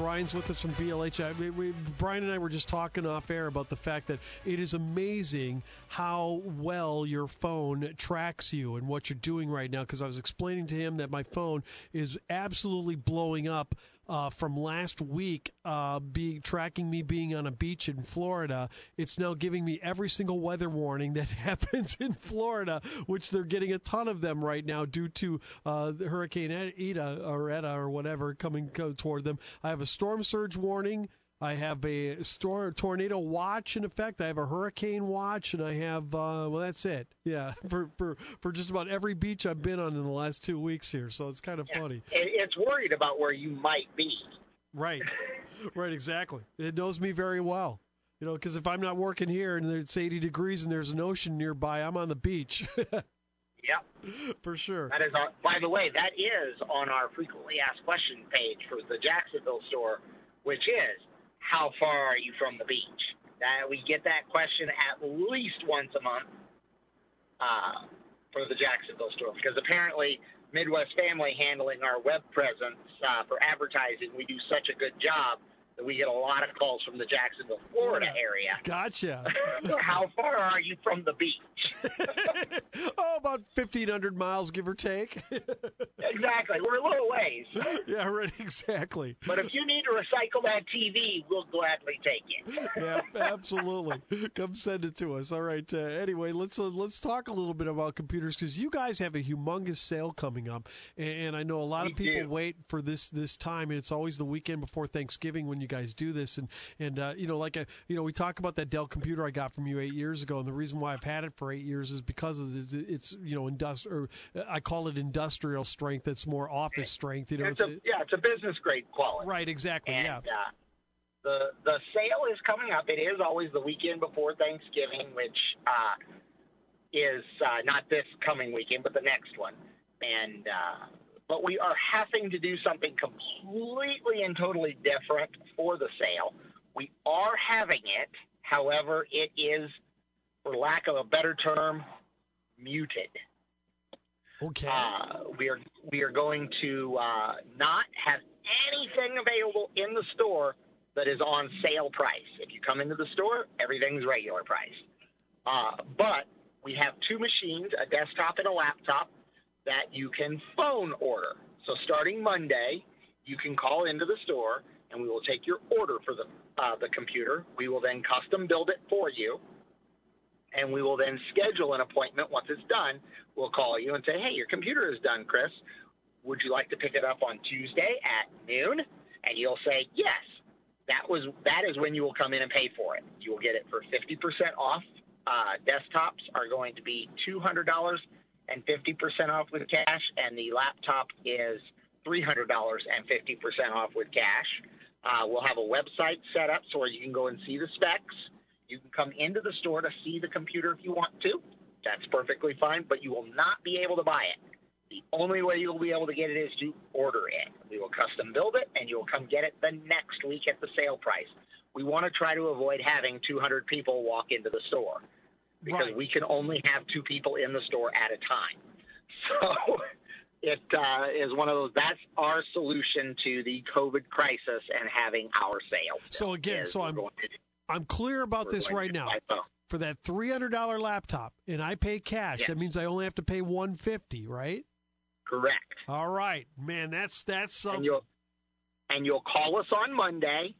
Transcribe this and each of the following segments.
Brian's with us from BLH. I, we, Brian and I were just talking off air about the fact that it is amazing how well your phone tracks you and what you're doing right now. Because I was explaining to him that my phone is absolutely blowing up uh, from last week, uh, be tracking me being on a beach in Florida. It's now giving me every single weather warning that happens in Florida, which they're getting a ton of them right now due to uh, Hurricane Eta or Eta or whatever coming toward them. I have a storm surge warning. I have a storm, tornado watch in effect. I have a hurricane watch, and I have uh, well, that's it. Yeah, for, for for just about every beach I've been on in the last two weeks here. So it's kind of yeah. funny. It's worried about where you might be. Right, right, exactly. It knows me very well. You know, because if I'm not working here and it's 80 degrees and there's an ocean nearby, I'm on the beach. Yep. For sure. That is, on, by the way, that is on our frequently asked questions page for the Jacksonville store, which is how far are you from the beach? That we get that question at least once a month uh, for the Jacksonville store because apparently Midwest Family handling our web presence uh, for advertising, we do such a good job that we get a lot of calls from the Jacksonville, Florida area. Gotcha. How far are you from the beach? oh, about 1,500 miles, give or take. exactly. We're a little ways. Yeah, right, exactly. But if you need to recycle that TV, we'll gladly take it. yeah, absolutely. Come send it to us. All right. Uh, anyway, let's uh, let's talk a little bit about computers because you guys have a humongous sale coming up, and, I know a lot we of people do. wait for this this time, and it's always the weekend before Thanksgiving when you guys do this. And and uh, you know, like a, uh, you know, we talk about that Dell computer I got from you eight years ago, and the reason why I've had it for eight years is because of this, it's you know industrial. I call it industrial strength. It's more office strength. You know, it's, it's a, a, yeah, it's a business grade quality. Right. Exactly. And, yeah. Uh, the the sale is coming up. It is always the weekend before Thanksgiving, which uh, is uh, not this coming weekend, but the next one. And uh, but we are having to do something completely and totally different for the sale. We are having it, however, it is, for lack of a better term, muted. Okay. Uh, we are we are going to uh, not have anything available in the store that is on sale price. If you come into the store, everything's regular price. Uh, but we have two machines, a desktop and a laptop, that you can phone order. So starting Monday, you can call into the store and we will take your order for the, uh, the computer. We will then custom build it for you. And we will then schedule an appointment once it's done. We'll call you and say, hey, your computer is done, Chris. Would you like to pick it up on Tuesday at noon? And you'll say, yes. That was that is when you will come in and pay for it. You will get it for 50% off. Uh, desktops are going to be $200 and 50% off with cash, and the laptop is $300 and 50% off with cash. Uh, we'll have a website set up so you can go and see the specs. You can come into the store to see the computer if you want to. That's perfectly fine, but you will not be able to buy it. The only way you'll be able to get it is to order it. We will custom build it, and you'll come get it the next week at the sale price. We want to try to avoid having 200 people walk into the store because right. we can only have two people in the store at a time. So it uh, is one of those. That's our solution to the COVID crisis and having our sales. So again, so I'm to, I'm clear about this right now. For that three hundred dollar laptop, and I pay cash. Yes. That means I only have to pay one fifty, right? Correct. All right, man. That's that's something. And you'll, and you'll call us on Monday.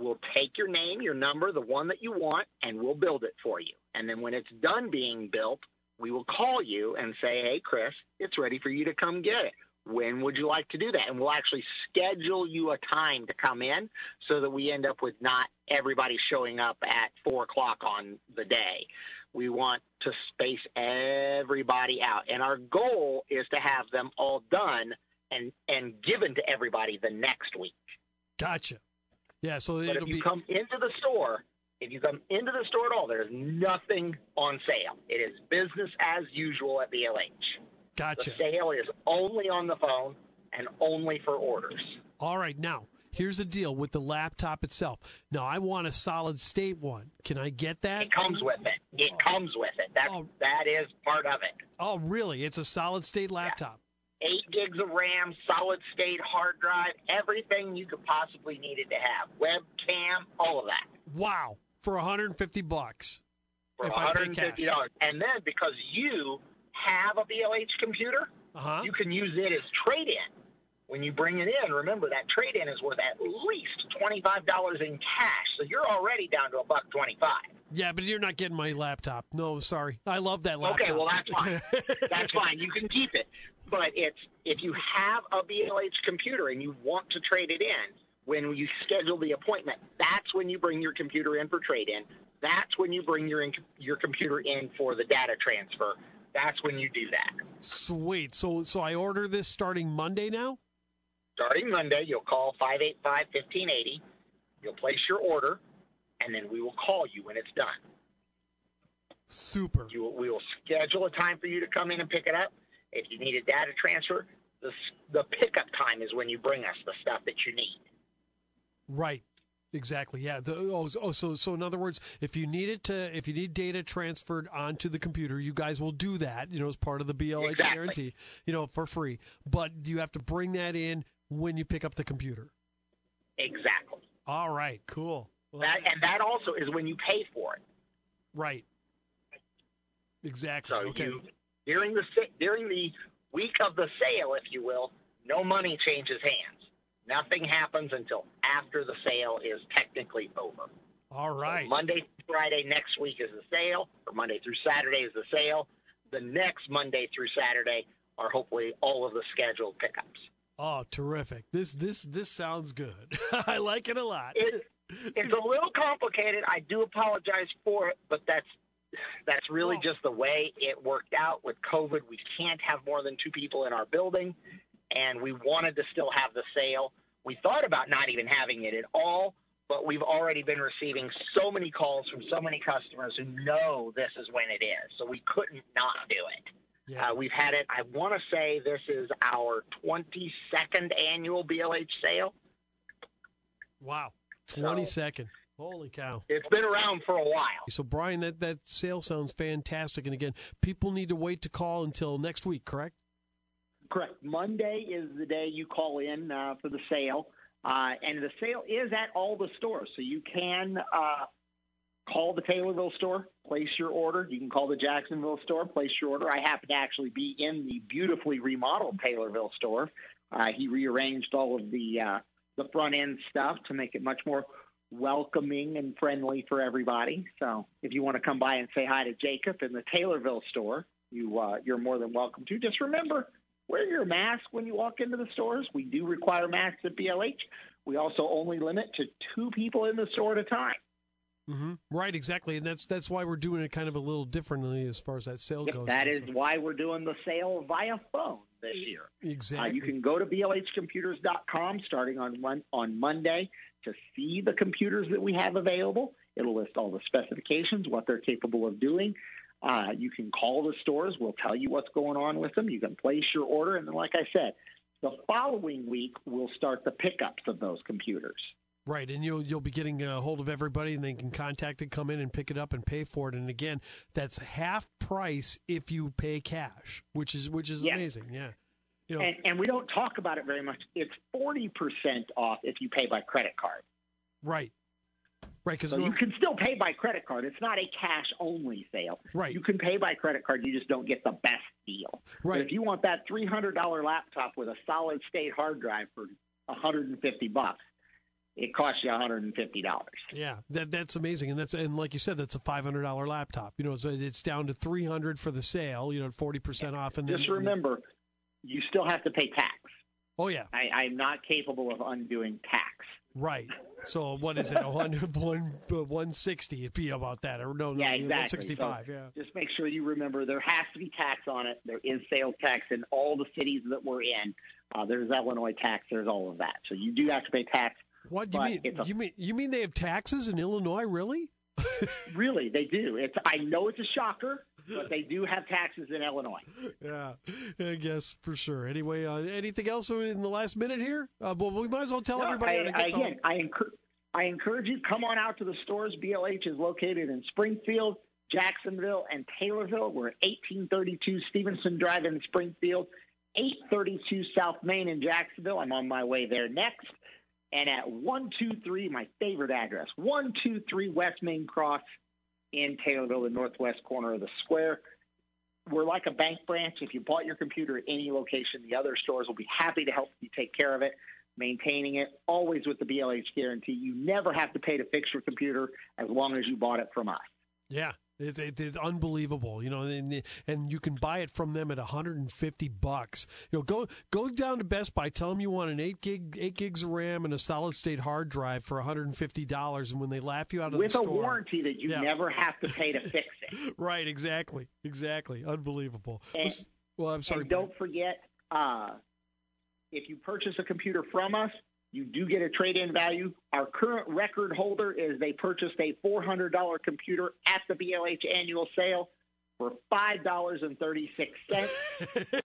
We'll take your name, your number, the one that you want, and we'll build it for you. And then when it's done being built, we will call you and say, hey, Chris, it's ready for you to come get it. When would you like to do that? And we'll actually schedule you a time to come in so that we end up with not everybody showing up at 4 o'clock on the day. We want to space everybody out. And our goal is to have them all done and, and given to everybody the next week. Gotcha. Yeah, so but if you be... come into the store if you come into the store at all, there's nothing on sale. It is business as usual at BLH. Gotcha. The sale is only on the phone and only for orders. All right, now here's the deal with the laptop itself. Now I want a solid state one. Can I get that? It comes with it. It oh. comes with it. That oh. that is part of it. Oh, really? It's a solid state laptop. eight gigs of RAM, solid state hard drive, everything you could possibly needed to have, webcam, all of that. Wow, for 150 bucks. For If I pay $150. And then because you have a BLH computer, Uh-huh. you can use it as trade-in. When you bring it in, remember that trade-in is worth at least $25 in cash. So you're already down to a buck 25. Yeah, but you're not getting my laptop. No, sorry. I love that laptop. Okay, well that's fine. that's fine. You can keep it. But it's if you have a BLH computer and you want to trade it in, when you schedule the appointment, that's when you bring your computer in for trade-in. That's when you bring your in, your computer in for the data transfer. That's when you do that. Sweet. So so I order this starting Monday now? Starting Monday, you'll call 585-1580. You'll place your order, and then we will call you when it's done. Super. You, we will schedule a time for you to come in and pick it up. If you need a data transfer, the, the pickup time is when you bring us the stuff that you need. Right. Exactly. Yeah. The, oh, oh, so so in other words, if you need it to, if you need data transferred onto the computer, you guys will do that. You know, as part of the BLH Exactly. guarantee. You know, for free. But you have to bring that in when you pick up the computer. Exactly. All right. Cool. Well, That, and that also is when you pay for it. right. Exactly. So okay. you during the during the week of the sale, if you will, no money changes hands. Nothing happens until after the sale is technically over. All right. So Monday, through Friday next week is the sale, or Monday through Saturday is the sale. The next Monday through Saturday are hopefully all of the scheduled pickups. Oh, terrific! This this this sounds good. I like it a lot. It, it's a little complicated. I do apologize for it, but that's that's really Well- just the way it worked out with COVID. We can't have more than two people in our building, and we wanted to still have the sale. We thought about not even having it at all, but we've already been receiving so many calls from so many customers who know this is when it is, so we couldn't not do it. yeah. Uh, we've had it. I want to say this is our 22nd annual BLH sale. wow. Twenty second. Holy cow. It's been around for a while. So Brian, that that sale sounds fantastic. And again, people need to wait to call until next week, correct? Correct. Monday is the day you call in uh, for the sale, uh, and the sale is at all the stores. So you can uh, call the Taylorville store, place your order. You can call the Jacksonville store, place your order. I happen to actually be in the beautifully remodeled Taylorville store. Uh, he rearranged all of the uh, the front end stuff to make it much more welcoming and friendly for everybody. So if you want to come by and say hi to Jacob in the Taylorville store, you uh, you're more than welcome to. Just remember wear your mask when you walk into the stores. We do require masks at BLH. We also only limit to two people in the store at a time. Mm-hmm. Right, exactly, and that's that's why we're doing it kind of a little differently as far as that sale goes. That is why we're doing the sale via phone this year. Uh, exactly. you can go to blhcomputers.com starting on one, on Monday to see the computers that we have available. It'll list all the specifications, what they're capable of doing. Uh, you can call the stores. We'll tell you what's going on with them. You can place your order, and then, like I said, the following week we'll start the pickups of those computers. Right, and you'll you'll be getting a hold of everybody, and they can contact it, come in and pick it up and pay for it. And again, that's half price if you pay cash, which is which is Yes. amazing. Yeah, you know, And, and we don't talk about it very much. It's 40% off if you pay by credit card. right, right, because So you can still pay by credit card. It's not a cash only sale. right, You can pay by credit card. You just don't get the best deal. But right, if you want that $300 laptop with a solid state hard drive for 150 bucks, it costs you 150 dollars. yeah, that that's amazing, and that's and like you said, that's a five hundred dollar laptop. You know, so it's down to three hundred for the sale. You know, forty percent off, and then Just remember, you still have to pay tax. Oh yeah, I, I'm not capable of undoing tax. Right. So what is it? one one one sixty? It'd be about that, or no, no, Yeah, exactly. one sixty five. Yeah. Just make sure you remember there has to be tax on it. There is sales tax in all the cities that we're in. Uh, there's Illinois tax. There's all of that. So you do have to pay tax. What do you mean? a- You mean you mean they have taxes in Illinois? Really? Really, they do. It's I know it's a shocker, but they do have taxes in Illinois. Yeah, I guess for sure. Anyway, uh, anything else in the last minute here? Uh, well, we might as well tell No, everybody. I, to get to- again, I encourage I encourage you come on out to the stores. BLH is located in Springfield, Jacksonville, and Taylorville. We're at 1832 Stevenson Drive in Springfield, 832 South Main in Jacksonville. I'm on my way there next. And at 123, my favorite address, 123 West Main Cross in Taylorville, the northwest corner of the square. We're like a bank branch. If you bought your computer at any location, the other stores will be happy to help you take care of it, maintaining it, always with the BLH guarantee. You never have to pay to fix your computer as long as you bought it from us. Yeah, it's, it's unbelievable, you know, and, and you can buy it from them at 150 bucks. You know, go go down to Best Buy, tell them you want an eight gig, eight gigs of RAM and a solid state hard drive for 150 dollars, and when they laugh you out of with the a warranty that you Yeah. never have to pay to fix it. right? Exactly, exactly, unbelievable. And- well, I'm sorry. Don't forget, uh, if you purchase a computer from us, you do get a trade-in value. Our current record holder is they purchased a $400 computer at the BLH annual sale for $5.36.